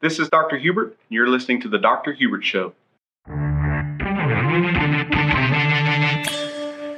This is Dr. Hubert. and You're listening to The Dr. Hubert Show.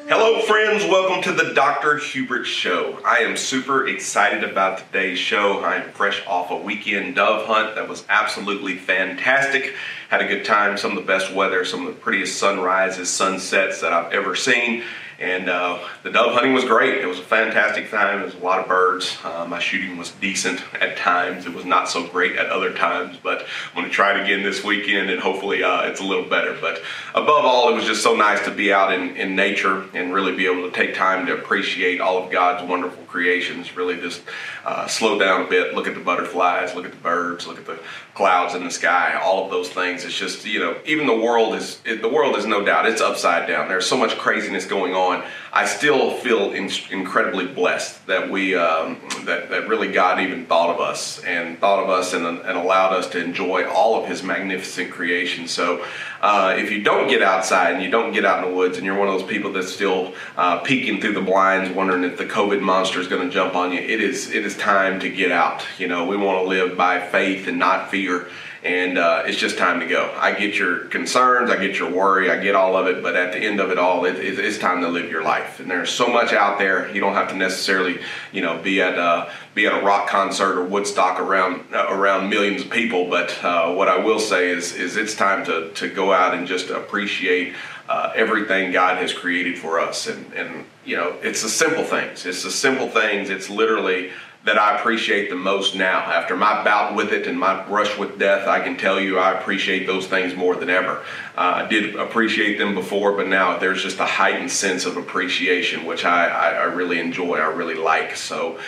Hello, friends. Welcome to the Dr. Hubert Show. I am super excited about today's show. I am fresh off a weekend dove hunt that was absolutely fantastic. Had a good time, some of the best weather, some of the prettiest sunrises, sunsets that I've ever seen. And uh, the dove hunting was great. It was a fantastic time. There was a lot of birds. Uh, my shooting was decent at times. It was not so great at other times, but I'm going to try it again this weekend and hopefully uh, it's a little better. But above all, it was just so nice to be out in, in nature and really be able to take time to appreciate all of God's wonderful creations. Really just uh, slow down a bit, look at the butterflies, look at the birds, look at the clouds in the sky, all of those things. It's just, you know, even the world is, it, the world is no doubt, it's upside down. There's so much craziness going on I still feel in, incredibly blessed that we um, that, that really God even thought of us and thought of us and, and allowed us to enjoy all of His magnificent creation. So, uh, if you don't get outside and you don't get out in the woods and you're one of those people that's still uh, peeking through the blinds, wondering if the COVID monster is going to jump on you, it is it is time to get out. You know, we want to live by faith and not fear and uh, it's just time to go. I get your concerns, I get your worry, I get all of it, but at the end of it all, it, it, it's time to live your life. And there's so much out there. You don't have to necessarily, you know, be at a, be at a rock concert or Woodstock around uh, around millions of people. But uh, what I will say is, is it's time to to go out and just appreciate. Uh, everything God has created for us, and and you know it's the simple things. It's the simple things. It's literally that I appreciate the most now. After my bout with it and my brush with death, I can tell you I appreciate those things more than ever. Uh, I did appreciate them before, but now there's just a heightened sense of appreciation, which I, I, I really enjoy, I really like. So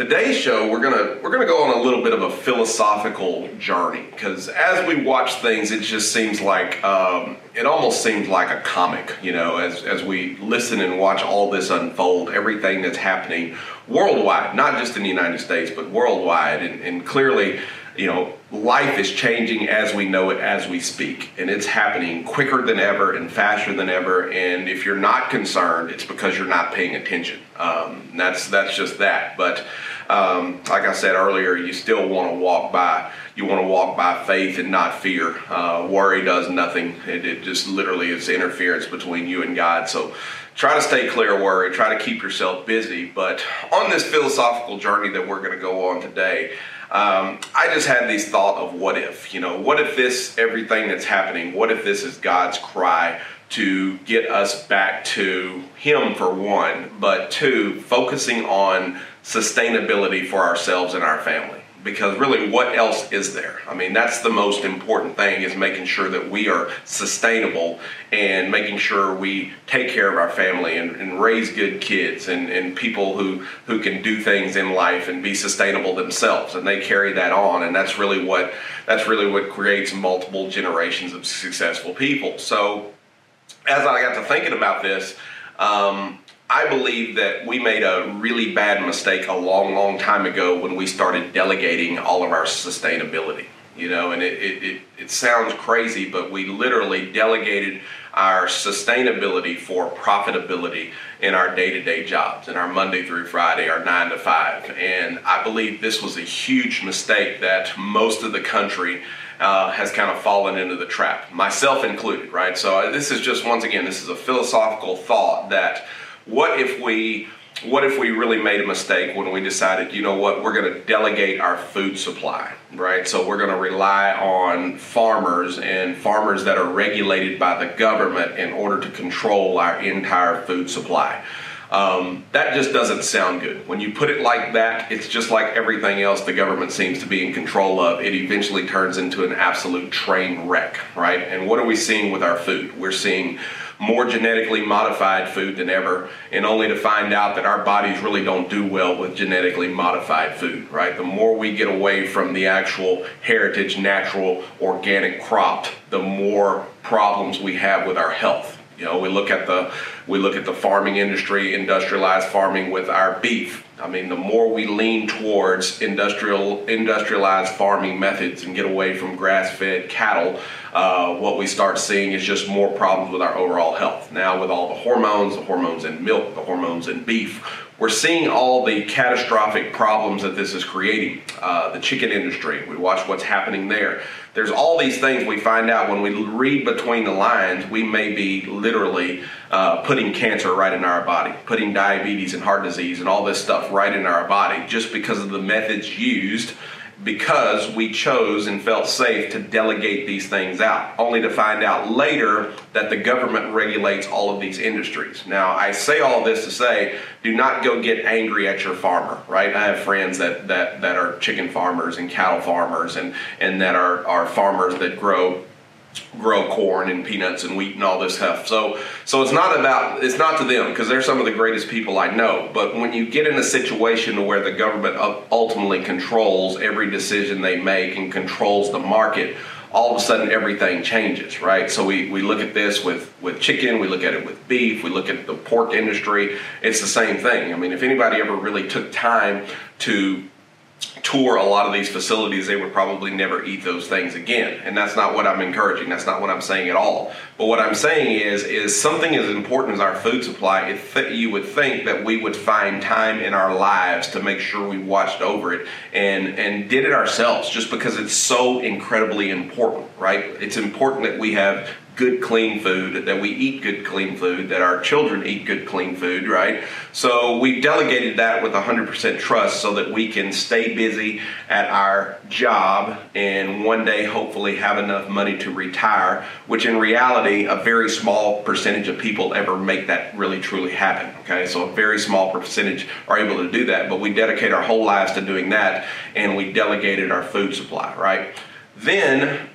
today's show we're gonna we're gonna go on a little bit of a philosophical journey because as we watch things it just seems like um, it almost seems like a comic you know as, as we listen and watch all this unfold everything that's happening worldwide, not just in the United States, but worldwide. And, and clearly, you know, life is changing as we know it as we speak. And it's happening quicker than ever and faster than ever. And if you're not concerned, it's because you're not paying attention. Um, that's, that's just that. But um, like I said earlier, you still want to walk by. You want to walk by faith and not fear. Uh, worry does nothing. It, it just literally is interference between you and God. So try to stay clear of worry, try to keep yourself busy. But on this philosophical journey that we're going to go on today, um, I just had this thought of what if, you know, what if this, everything that's happening, what if this is God's cry to get us back to Him for one, but two, focusing on sustainability for ourselves and our family. Because really what else is there? I mean that's the most important thing is making sure that we are sustainable and making sure we take care of our family and, and, raise good kids and, and people who who can do things in life and be sustainable themselves. And they carry that on and that's really what that's really what creates multiple generations of successful people. So as i got to thinking about this um, I believe that we made a really bad mistake a long, long time ago when we started delegating all of our sustainability. You know, and it, it, it, it sounds crazy, but we literally delegated our sustainability for profitability in our day to day jobs, in our Monday through Friday, our nine to five. And I believe this was a huge mistake that most of the country uh, has kind of fallen into the trap, myself included, right? So uh, this is just, once again, this is a philosophical thought that what if we what if we really made a mistake when we decided, you know what, we're going to delegate our food supply, right? So we're going to rely on farmers and farmers that are regulated by the government in order to control our entire food supply. Um, that just doesn't sound good. When you put it like that, it's just like everything else the government seems to be in control of. It eventually turns into an absolute train wreck, right? And what are we seeing with our food? We're seeing more genetically modified food than ever, and only to find out that our bodies really don't do well with genetically modified food, right? The more we get away from the actual heritage, natural, organic crop, the more problems we have with our health. You know, we look at the we look at the farming industry, industrialized farming with our beef. I mean, the more we lean towards industrial industrialized farming methods and get away from grass-fed cattle, uh, what we start seeing is just more problems with our overall health. Now, with all the hormones, the hormones in milk, the hormones in beef, we're seeing all the catastrophic problems that this is creating. Uh, the chicken industry, we watch what's happening there. There's all these things we find out when we read between the lines, we may be literally uh, putting cancer right in our body, putting diabetes and heart disease and all this stuff right in our body just because of the methods used because we chose and felt safe to delegate these things out, only to find out later that the government regulates all of these industries. Now, I say all this to say, do not go get angry at your farmer, right? I have friends that, that, that are chicken farmers and cattle farmers and, and that are, are farmers that grow grow corn and peanuts and wheat and all this stuff. So so it's not about it's not to them because they're some of the greatest people I know. But when you get in a situation where the government ultimately controls every decision they make and controls the market, all of a sudden everything changes, right? So we, we look at this with, with chicken, we look at it with beef, we look at the pork industry. It's the same thing. I mean, if anybody ever really took time to tour a lot of these facilities, they would probably never eat those things again. And that's not what I'm encouraging. That's not what I'm saying at all. But what I'm saying is, is something as important as our food supply, th- you would think that we would find time in our lives to make sure we watched over it and, and did it ourselves just because it's so incredibly important, right? It's important that we have good, clean food, that we eat good, clean food, that our children eat good, clean food, right? So we delegated that with 100% trust so that we can stay busy at our job and one day hopefully have enough money to retire, which in reality, a very small percentage of people ever make that really truly happen, okay? So a very small percentage are able to do that, but we dedicate our whole lives to doing that and we delegated our food supply, right? Then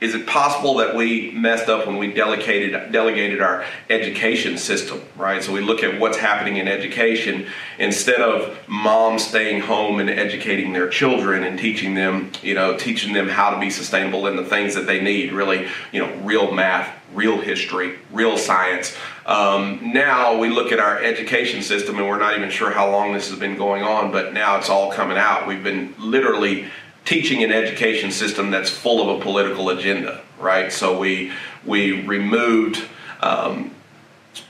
is it possible that we messed up when we delegated delegated our education system, right? So we look at what's happening in education instead of moms staying home and educating their children and teaching them, you know, teaching them how to be sustainable and the things that they need, really, you know, real math, real history, real science. Um, now we look at our education system and we're not even sure how long this has been going on, but now it's all coming out. We've been literally teaching an education system that's full of a political agenda, right? So we we removed um,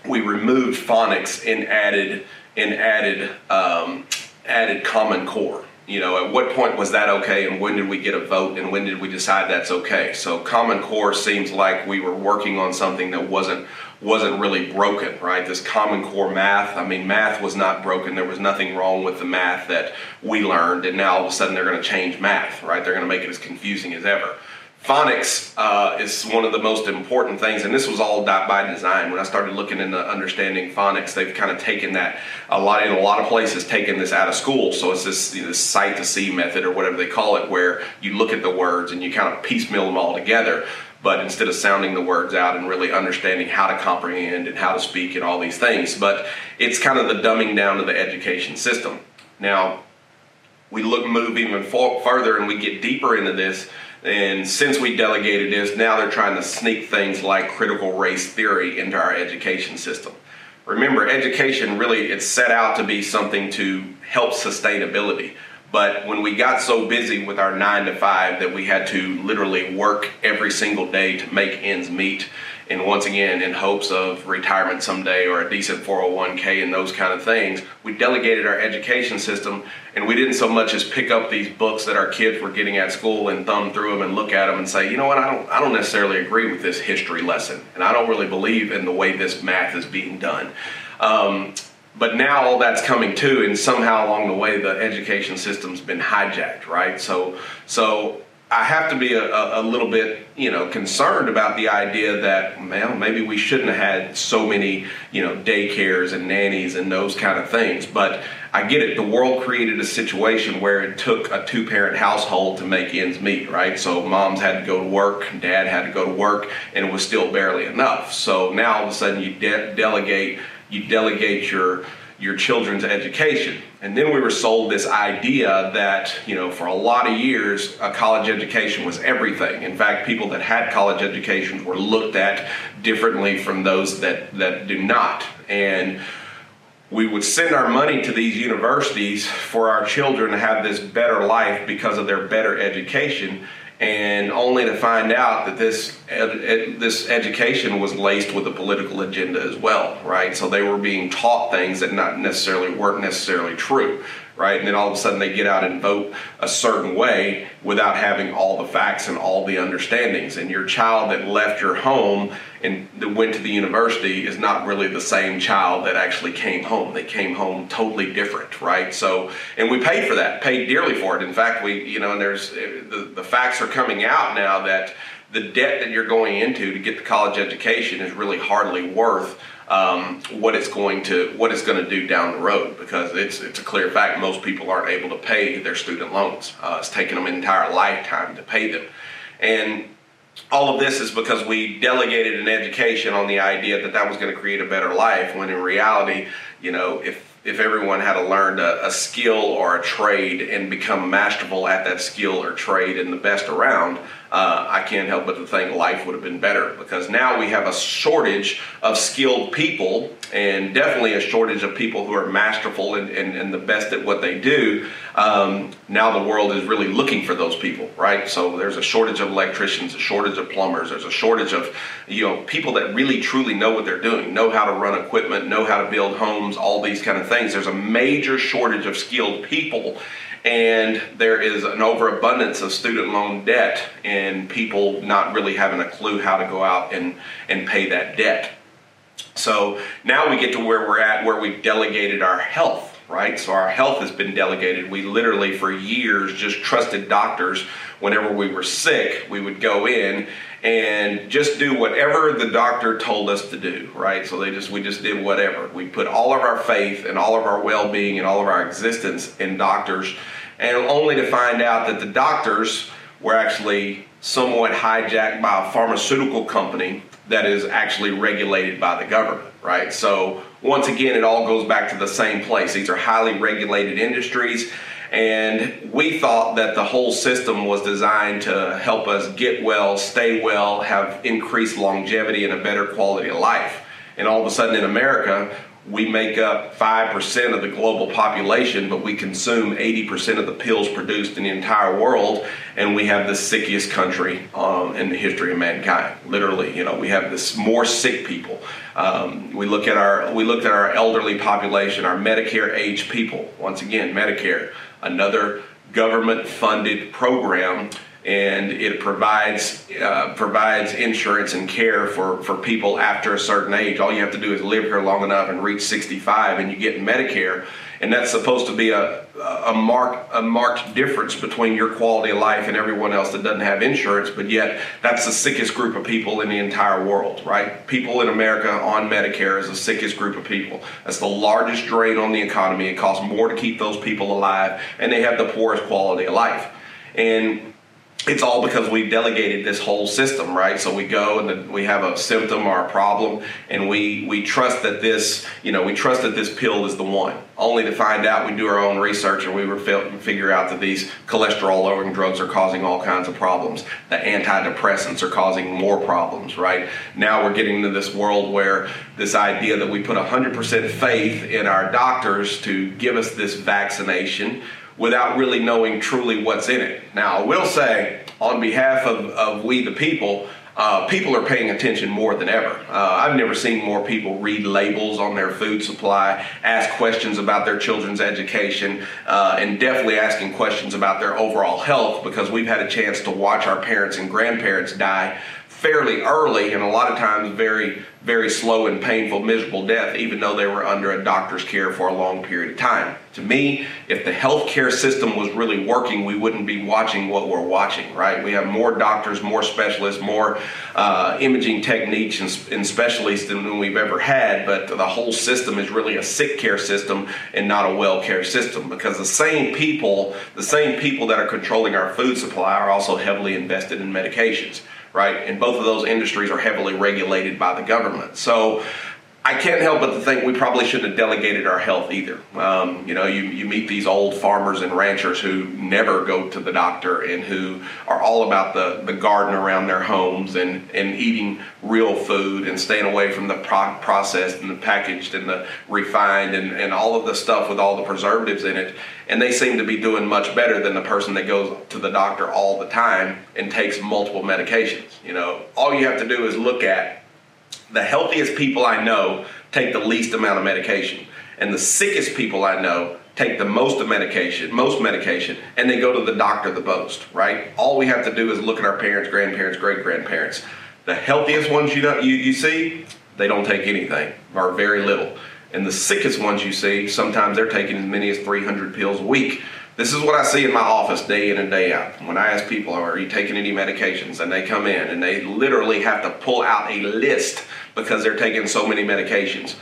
we removed phonics and added and added um, added Common Core. You know, at what point was that okay, and when did we get a vote, and when did we decide that's okay? So Common Core seems like we were working on something that wasn't wasn't really broken, right? This Common Core math, I mean, math was not broken. There was nothing wrong with the math that we learned, and now all of a sudden they're going to change math, right? They're going to make it as confusing as ever. Phonics uh, is one of the most important things, and this was all by design. When I started looking into understanding phonics, they've kind of taken that a lot in a lot of places, taken this out of school. So it's this, you know, this sight to see method or whatever they call it, where you look at the words and you kind of piecemeal them all together but instead of sounding the words out and really understanding how to comprehend and how to speak and all these things. But it's kind of the dumbing down of the education system. Now, we look move even further and we get deeper into this. And since we delegated this, now they're trying to sneak things like critical race theory into our education system. Remember, education really it's set out to be something to help sustainability. But when we got so busy with our nine to five that we had to literally work every single day to make ends meet, and once again, in hopes of retirement someday or a decent 401k and those kind of things, we delegated our education system and we didn't so much as pick up these books that our kids were getting at school and thumb through them and look at them and say, you know what, I don't, I don't necessarily agree with this history lesson, and I don't really believe in the way this math is being done. Um, but now all that's coming too, and somehow along the way, the education system's been hijacked, right? So, so I have to be a, a, little bit, you know, concerned about the idea that, well, maybe we shouldn't have had so many, you know, daycares and nannies and those kind of things. But I get it. The world created a situation where it took a two-parent household to make ends meet, right? So moms had to go to work, dad had to go to work, and it was still barely enough. So now all of a sudden you de- delegate you delegate your your children's education. And then we were sold this idea that, you know, for a lot of years, a college education was everything. In fact, people that had college educations were looked at differently from those that, that do not. And we would send our money to these universities for our children to have this better life because of their better education and only to find out that this ed, ed, this education was laced with a political agenda as well, right? So they were being taught things that not necessarily weren't necessarily true, right? And then all of a sudden they get out and vote a certain way without having all the facts and all the understandings. And your child that left your home and went to the university is not really the same child that actually came home. They came home totally different, right? So, and we paid for that, paid dearly for it. In fact, we, you know, and there's eh, the, the facts are coming out now that the debt that you're going into to get the college education is really hardly worth um, what it's going to what it's going to do down the road because it's it's a clear fact most people aren't able to pay their student loans. Uh, it's taken them an entire lifetime to pay them, and all of this is because we delegated an education on the idea that that was going to create a better life. When in reality, you know, if if everyone had learned a, a, skill or a trade and become masterful at that skill or trade and the best around, uh, I can't help but to think life would have been better because now we have a shortage of skilled people and definitely a shortage of people who are masterful and, and, and the best at what they do. Um, now the world is really looking for those people, right? So there's a shortage of electricians, a shortage of plumbers, there's a shortage of you know people that really truly know what they're doing, know how to run equipment, know how to build homes, all these kind of things. There's a major shortage of skilled people and there is an overabundance of student loan debt and people not really having a clue how to go out and, and pay that debt. So now we get to where we're at, where we've delegated our health, right? So our health has been delegated. We literally, for years, just trusted doctors. Whenever we were sick, we would go in and just do whatever the doctor told us to do, right? So they just we just did whatever. We put all of our faith and all of our well-being and all of our existence in doctors, and only to find out that the doctors were actually somewhat hijacked by a pharmaceutical company that is actually regulated by the government, right? So once again, it all goes back to the same place. These are highly regulated industries. And we thought that the whole system was designed to help us get well, stay well, have increased longevity and a better quality of life. And all of a sudden in America, we make up 5% of the global population, but we consume 80% of the pills produced in the entire world, and we have the sickest country um, in the history of mankind. Literally, you know, we have this more sick people. Um, we look at our we looked at our elderly population, our Medicare age people. Once again, Medicare, another government funded program and it provides uh, provides insurance and care for, for people after a certain age. All you have to do is live here long enough and reach 65, and you get Medicare. And that's supposed to be a a mark a marked difference between your quality of life and everyone else that doesn't have insurance. But yet, that's the sickest group of people in the entire world, right? People in America on Medicare is the sickest group of people. That's the largest drain on the economy. It costs more to keep those people alive, and they have the poorest quality of life. And it's all because we've delegated this whole system, right? So we go and we have a symptom or a problem, and we we trust that this, you know, we trust that this pill is the one. Only to find out we do our own research and we figure out that these cholesterol lowering drugs are causing all kinds of problems. The antidepressants are causing more problems, right? Now we're getting into this world where this idea that we put 100% faith in our doctors to give us this vaccination without really knowing truly what's in it. Now, I will say, on behalf of, of we the people, uh, people are paying attention more than ever. Uh, I've never seen more people read labels on their food supply, ask questions about their children's education, uh, and definitely asking questions about their overall health because we've had a chance to watch our parents and grandparents die fairly early and a lot of times very, very slow and painful, miserable death, even though they were under a doctor's care for a long period of time. To me, if the healthcare system was really working, we wouldn't be watching what we're watching, right? We have more doctors, more specialists, more uh, imaging techniques and, and specialists than we've ever had, but the whole system is really a sick care system and not a well care system because the same people, the same people that are controlling our food supply are also heavily invested in medications right? And both of those industries are heavily regulated by the government. So I can't help but to think we probably shouldn't have delegated our health either. Um, you know, you, you meet these old farmers and ranchers who never go to the doctor and who are all about the, the garden around their homes and, and eating real food and staying away from the pro- processed and the packaged and the refined and, and all of the stuff with all the preservatives in it. And they seem to be doing much better than the person that goes to the doctor all the time and takes multiple medications. You know, all you have to do is look at the healthiest people I know take the least amount of medication, and the sickest people I know take the most of medication, most medication, and they go to the doctor the most, right? All we have to do is look at our parents, grandparents, great grandparents. The healthiest ones you know you, you see, they don't take anything or very little. And the sickest ones you see, sometimes they're taking as many as 300 pills a week. This is what I see in my office day in and day out. When I ask people, are you taking any medications? And they come in and they literally have to pull out a list because they're taking so many medications.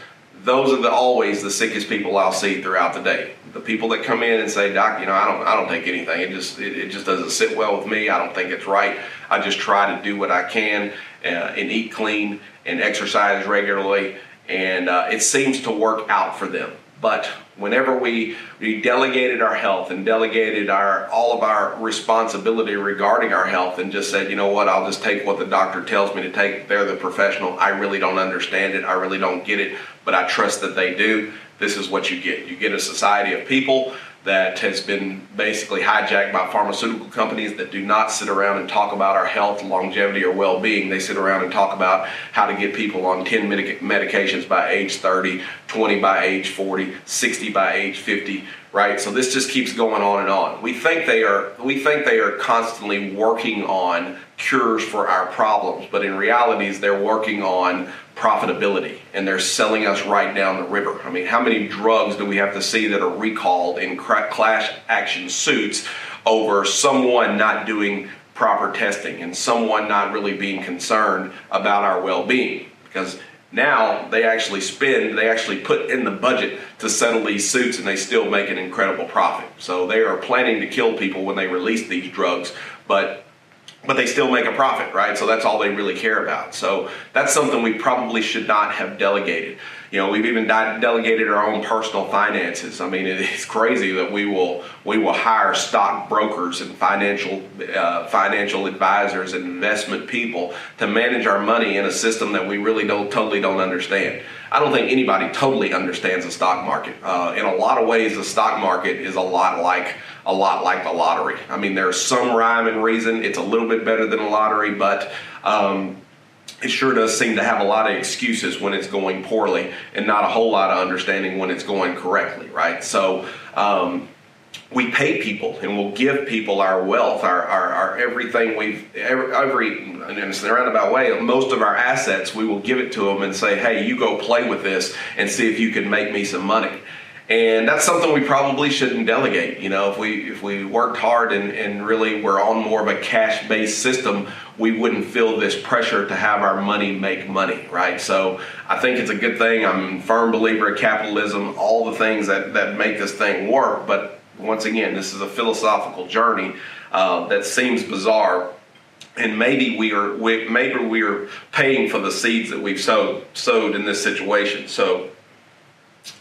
Those are the, always the sickest people I'll see throughout the day. The people that come in and say, "Doc, you know, I don't, I don't take anything. It just, it, it just doesn't sit well with me. I don't think it's right. I just try to do what I can uh, and eat clean and exercise regularly, and uh, it seems to work out for them." But whenever we, we delegated our health and delegated our all of our responsibility regarding our health and just said, you know what, I'll just take what the doctor tells me to take. They're the professional. I really don't understand it. I really don't get it, but I trust that they do. This is what you get. You get a society of people that has been basically hijacked by pharmaceutical companies that do not sit around and talk about our health, longevity, or well being. They sit around and talk about how to get people on 10 medic- medications by age 30, 20 by age 40, 60 by age 50 right? So this just keeps going on and on. We think they are we think they are constantly working on cures for our problems but in realities they're working on profitability and they're selling us right down the river. I mean how many drugs do we have to see that are recalled in class action suits over someone not doing proper testing and someone not really being concerned about our well-being? Because now they actually spend, they actually put in the budget to settle these suits and they still make an incredible profit. So they are planning to kill people when they release these drugs, but but they still make a profit, right? So that's all they really care about. So that's something we probably should not have delegated. You know, we've even delegated our own personal finances. I mean, it's crazy that we will we will hire stock brokers and financial uh, financial advisors and investment people to manage our money in a system that we really don't totally don't understand. I don't think anybody totally understands the stock market. Uh, in a lot of ways, the stock market is a lot like a lot like the lottery. I mean, there's some rhyme and reason. It's a little bit better than a lottery, but um, it sure does seem to have a lot of excuses when it's going poorly and not a whole lot of understanding when it's going correctly, right? So, um, we pay people and we'll give people our wealth, our, our, our everything we've, every, every, in a roundabout way, most of our assets, we will give it to them and say, hey, you go play with this and see if you can make me some money and that's something we probably shouldn't delegate you know if we if we worked hard and, and really were on more of a cash based system we wouldn't feel this pressure to have our money make money right? So i think it's a good thing. I'm a firm believer in capitalism all the things that that make this thing work. But once again this is a philosophical journey uh, that seems bizarre. And maybe we are we, maybe we are paying for the seeds that we've sowed sowed in this situation. So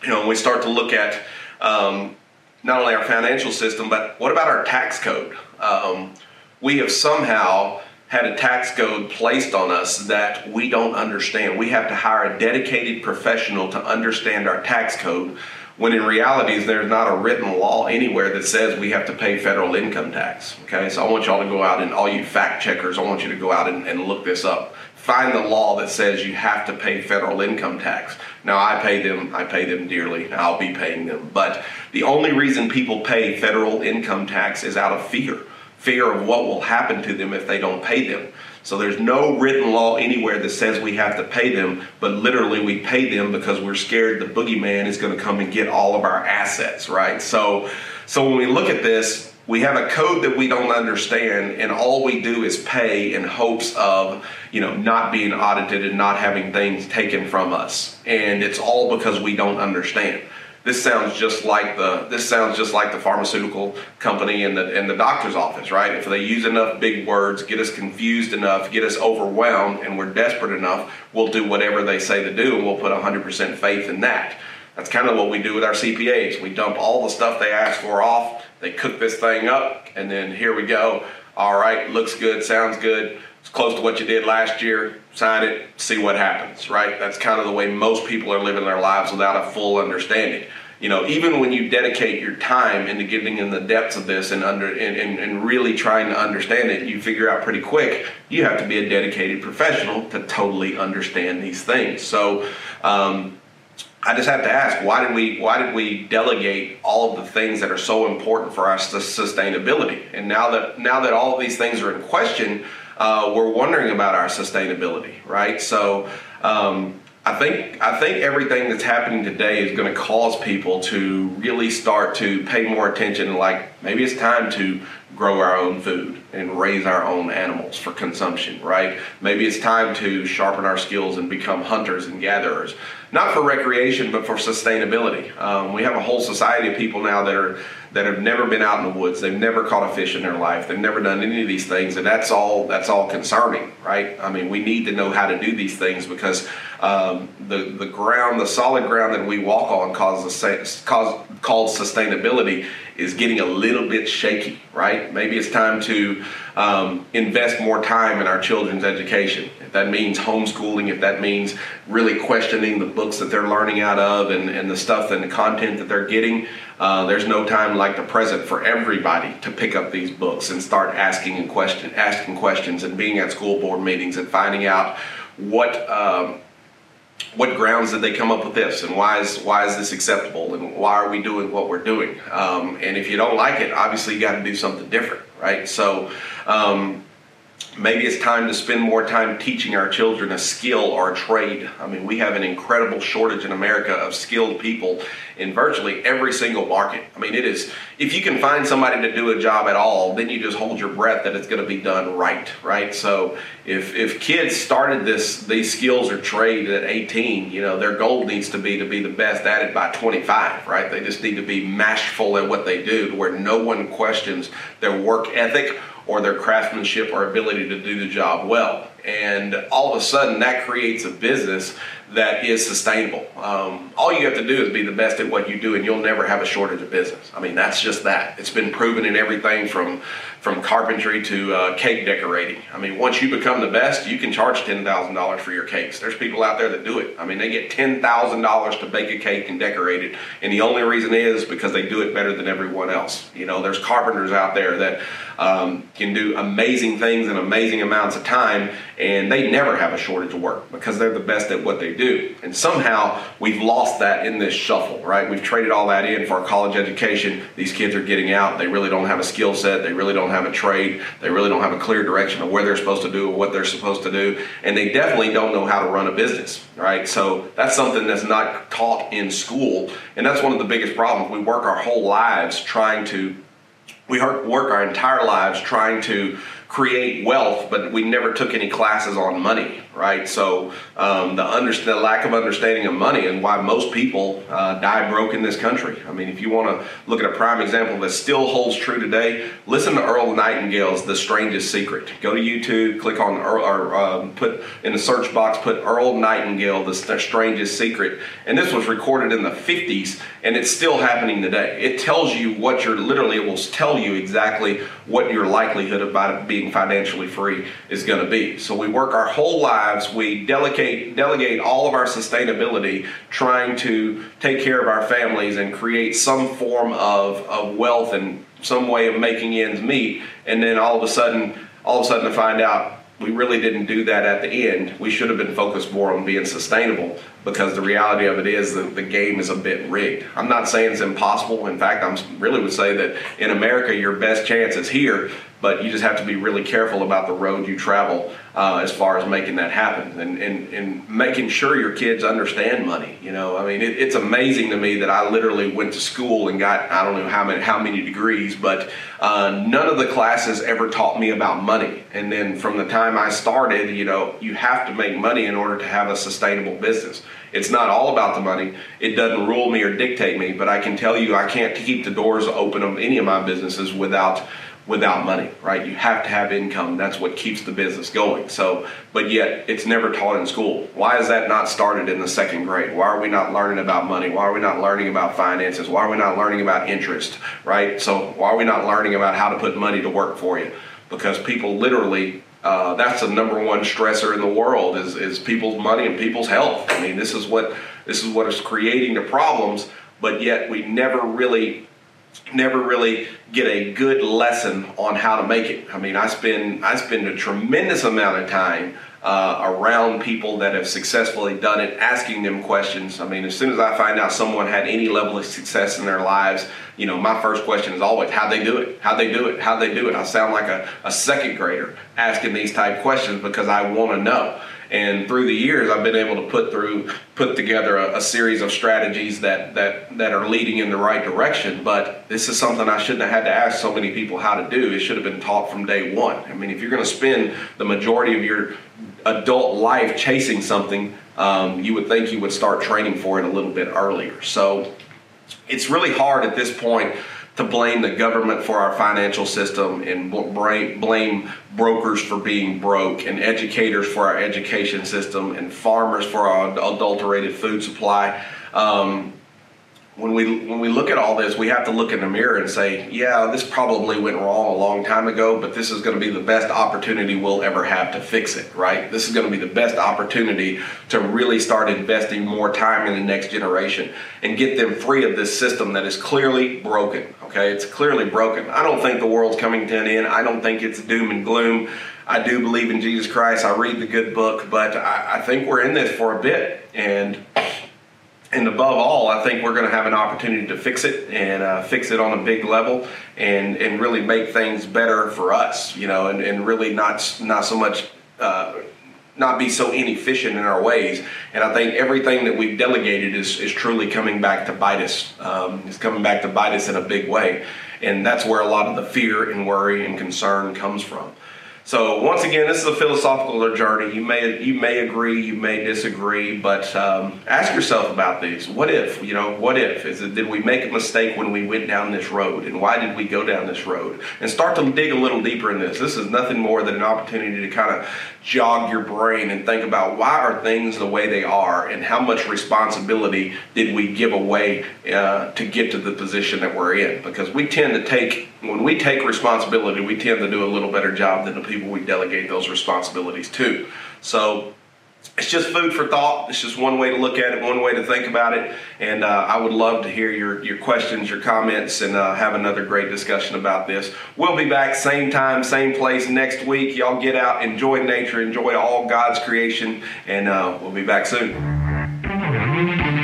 you know, when we start to look at um, not only our financial system, but what about our tax code? Um, we have somehow had a tax code placed on us that we don't understand. We have to hire a dedicated professional to understand our tax code when in reality there's not a written law anywhere that says we have to pay federal income tax. Okay, so I want y'all to go out and all you fact checkers, I want you to go out and, and look this up find the law that says you have to pay federal income tax. Now I pay them, I pay them dearly. I'll be paying them. But the only reason people pay federal income tax is out of fear. Fear of what will happen to them if they don't pay them. So there's no written law anywhere that says we have to pay them, but literally we pay them because we're scared the boogeyman is going to come and get all of our assets, right? So so when we look at this, we have a code that we don't understand and all we do is pay in hopes of you know not being audited and not having things taken from us and it's all because we don't understand this sounds just like the this sounds just like the pharmaceutical company and the and the doctor's office, right? If they use enough big words, get us confused enough, get us overwhelmed, and we're desperate enough, we'll do whatever they say to do, and we'll put 100% faith in that. That's kind of what we do with our CPAs. We dump all the stuff they ask for off. They cook this thing up, and then here we go. All right, looks good, sounds good. It's close to what you did last year. Sign it, see what happens, right? That's kind of the way most people are living their lives without a full understanding you know, even when you dedicate your time into getting in the depths of this and under and, and, and, really trying to understand it, you figure out pretty quick you have to be a dedicated professional to totally understand these things. So um, I just have to ask, why did we why did we delegate all of the things that are so important for us to sustainability? And now that now that all of these things are in question, uh, we're wondering about our sustainability, right? So. Um, I think I think everything that's happening today is going to cause people to really start to pay more attention. Like maybe it's time to grow our own food and raise our own animals for consumption, right? Maybe it's time to sharpen our skills and become hunters and gatherers, not for recreation but for sustainability. Um, we have a whole society of people now that are that have never been out in the woods. They've never caught a fish in their life. They've never done any of these things, and that's all. That's all concerning, right? I mean, we need to know how to do these things because um, the the ground, the solid ground that we walk on, causes cause, called sustainability, is getting a little bit shaky, right? Maybe it's time to um, invest more time in our children's education. If that means homeschooling, if that means really questioning the books that they're learning out of and, and the stuff and the content that they're getting, uh, there's no time like the present for everybody to pick up these books and start asking and question, asking questions and being at school board meetings and finding out what um, what grounds did they come up with this and why is why is this acceptable and why are we doing what we're doing um, and if you don't like it obviously you got to do something different right so um, maybe it's time to spend more time teaching our children a skill or a trade. I mean, we have an incredible shortage in America of skilled people in virtually every single market. I mean, it is, if you can find somebody to do a job at all, then you just hold your breath that it's going to be done right, right? So if, if kids started this, these skills or trade at 18, you know, their goal needs to be to be the best at it by 25, right? They just need to be masterful at what they do to where no one questions their work ethic or their craftsmanship or ability to do the job well. And all of a sudden, that creates a business that is sustainable. Um, all you have to do is be the best at what you do, and you'll never have a shortage of business. I mean, that's just that. It's been proven in everything from from carpentry to uh, cake decorating. I mean, once you become the best, you can charge ten thousand dollars for your cakes. There's people out there that do it. I mean, they get ten thousand dollars to bake a cake and decorate it, and the only reason is because they do it better than everyone else. You know, there's carpenters out there that um, can do amazing things in amazing amounts of time, and they never have a shortage of work because they're the best at what they do. And somehow we've lost that in this shuffle, right? We've traded all that in for our college education. These kids are getting out. They really don't have a skill set. They really don't have a trade. They really don't have a clear direction of where they're supposed to do or what they're supposed to do. And they definitely don't know how to run a business, right? So that's something that's not taught in school. And that's one of the biggest problems. We work our whole lives trying to, we work our entire lives trying to create wealth, but we never took any classes on money, right? So um, the, under, the lack of understanding of money and why most people uh, die broke in this country. I mean, if you want to look at a prime example that still holds true today, listen to Earl Nightingale's "The Strangest Secret." Go to YouTube, click on Earl, or um, put in the search box, put Earl Nightingale, "The Strangest Secret," and this was recorded in the 50s, and it's still happening today. It tells you what you're literally. It will tell you exactly what your likelihood about it being financially free is going to be. So we work our whole lives. We delegate delegate all of our sustainability, trying to take care of our families and create some form of, of wealth and some way of making ends meet. And then all of a sudden, all of a sudden to find out we really didn't do that at the end. We should have been focused more on being sustainable because the reality of it is that the game is a bit rigged. I'm not saying it's impossible. In fact, I really would say that in America, your best chance is here but you just have to be really careful about the road you travel uh, as far as making that happen and, and, and making sure your kids understand money. You know, I mean, it, it's amazing to me that I literally went to school and got I don't know how many how many degrees, but uh, none of the classes ever taught me about money. And then from the time I started, you know, you have to make money in order to have a sustainable business. It's not all about the money. It doesn't rule me or dictate me, but I can tell you I can't keep the doors open of any of my businesses without without money, right? You have to have income. That's what keeps the business going. So, but yet it's never taught in school. Why is that not started in the second grade? Why are we not learning about money? Why are we not learning about finances? Why are we not learning about interest, right? So, why are we not learning about how to put money to work for you? Because people literally uh, that's the number one stressor in the world is, is people's money and people's health. I mean, this is what this is what is creating the problems, but yet we never really never really get a good lesson on how to make it. I mean, I spend I spend a tremendous amount of time uh, around people that have successfully done it, asking them questions. I mean, as soon as I find out someone had any level of success in their lives, you know, my first question is always, how they do it? How they do it? How they do it? I sound like a, a second grader asking these type questions because I want to know. And through the years, I've been able to put through put together a, a, series of strategies that that that are leading in the right direction. But this is something I shouldn't have had to ask so many people how to do. It should have been taught from day one. I mean, if you're going to spend the majority of your adult life chasing something, um, you would think you would start training for it a little bit earlier. So it's really hard at this point to blame the government for our financial system and blame brokers for being broke and educators for our education system and farmers for our adulterated food supply. Um, when we when we look at all this, we have to look in the mirror and say, yeah, this probably went wrong a long time ago, but this is going to be the best opportunity we'll ever have to fix it, right? This is going to be the best opportunity to really start investing more time in the next generation and get them free of this system that is clearly broken. Okay, it's clearly broken. I don't think the world's coming to an end. I don't think it's doom and gloom. I do believe in Jesus Christ. I read the good book, but I, I think we're in this for a bit and and above all, I think we're going to have an opportunity to fix it and uh, fix it on a big level and, and really make things better for us, you know, and, and really not not so much uh, not be so inefficient in our ways. And I think everything that we've delegated is, is truly coming back to bite us. Um, it's coming back to bite us in a big way, and that's where a lot of the fear and worry and concern comes from. So once again, this is a philosophical journey. You may you may agree, you may disagree, but um, ask yourself about these. What if you know? What if is it? Did we make a mistake when we went down this road, and why did we go down this road? And start to dig a little deeper in this. This is nothing more than an opportunity to kind of jog your brain and think about why are things the way they are, and how much responsibility did we give away uh, to get to the position that we're in? Because we tend to take when we take responsibility, we tend to do a little better job than the people we delegate those responsibilities to. So it's just food for thought. It's just one way to look at it, one way to think about it. And uh, I would love to hear your, your questions, your comments, and uh, have another great discussion about this. We'll be back same time, same place next week. Y'all get out, enjoy nature, enjoy all God's creation, and uh, we'll be back soon.